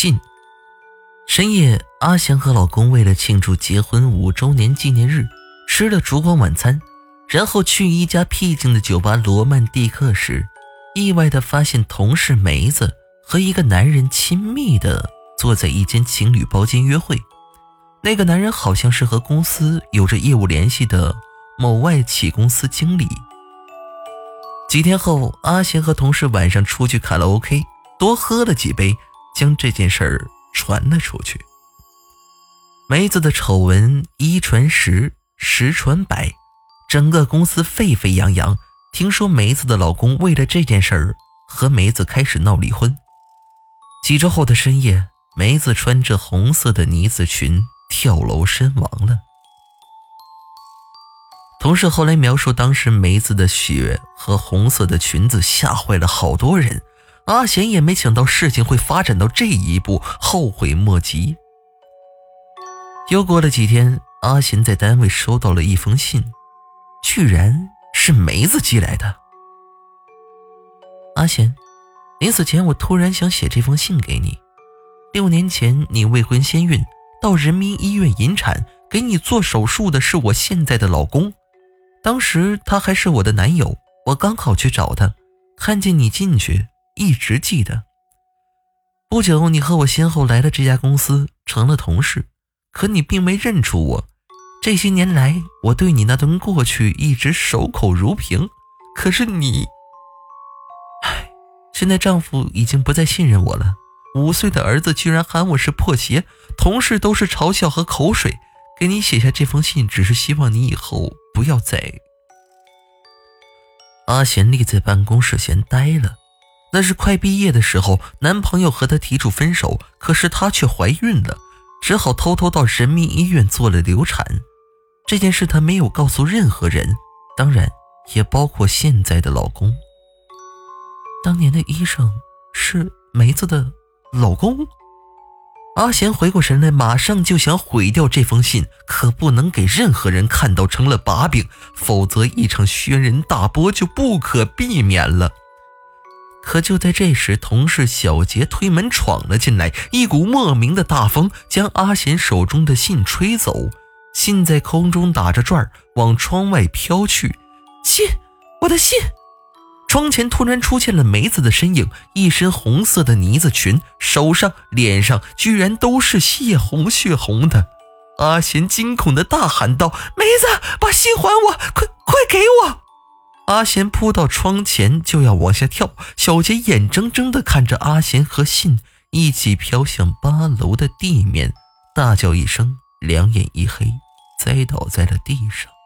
信。深夜，阿贤和老公为了庆祝结婚五周年纪念日，吃了烛光晚餐，然后去一家僻静的酒吧罗曼蒂克时，意外的发现同事梅子和一个男人亲密的坐在一间情侣包间约会。那个男人好像是和公司有着业务联系的某外企公司经理。几天后，阿贤和同事晚上出去卡拉 OK，多喝了几杯，将这件事儿。传了出去，梅子的丑闻一传十，十传百，整个公司沸沸扬扬。听说梅子的老公为了这件事儿和梅子开始闹离婚。几周后的深夜，梅子穿着红色的呢子裙跳楼身亡了。同事后来描述，当时梅子的血和红色的裙子吓坏了好多人。阿贤也没想到事情会发展到这一步，后悔莫及。又过了几天，阿贤在单位收到了一封信，居然是梅子寄来的。阿贤，临死前我突然想写这封信给你。六年前你未婚先孕，到人民医院引产，给你做手术的是我现在的老公，当时他还是我的男友，我刚好去找他，看见你进去。一直记得。不久，你和我先后来了这家公司，成了同事。可你并没认出我。这些年来，我对你那段过去一直守口如瓶。可是你，唉，现在丈夫已经不再信任我了。五岁的儿子居然喊我是破鞋，同事都是嘲笑和口水。给你写下这封信，只是希望你以后不要再……阿贤立在办公室前呆了。那是快毕业的时候，男朋友和她提出分手，可是她却怀孕了，只好偷偷到人民医院做了流产。这件事她没有告诉任何人，当然也包括现在的老公。当年的医生是梅子的老公。阿贤回过神来，马上就想毁掉这封信，可不能给任何人看到，成了把柄，否则一场轩然大波就不可避免了。可就在这时，同事小杰推门闯了进来，一股莫名的大风将阿贤手中的信吹走，信在空中打着转往窗外飘去。信，我的信！窗前突然出现了梅子的身影，一身红色的呢子裙，手上、脸上居然都是血红血红的。阿贤惊恐的大喊道：“梅子，把信还我！快快给我！”阿贤扑到窗前就要往下跳，小杰眼睁睁地看着阿贤和信一起飘向八楼的地面，大叫一声，两眼一黑，栽倒在了地上。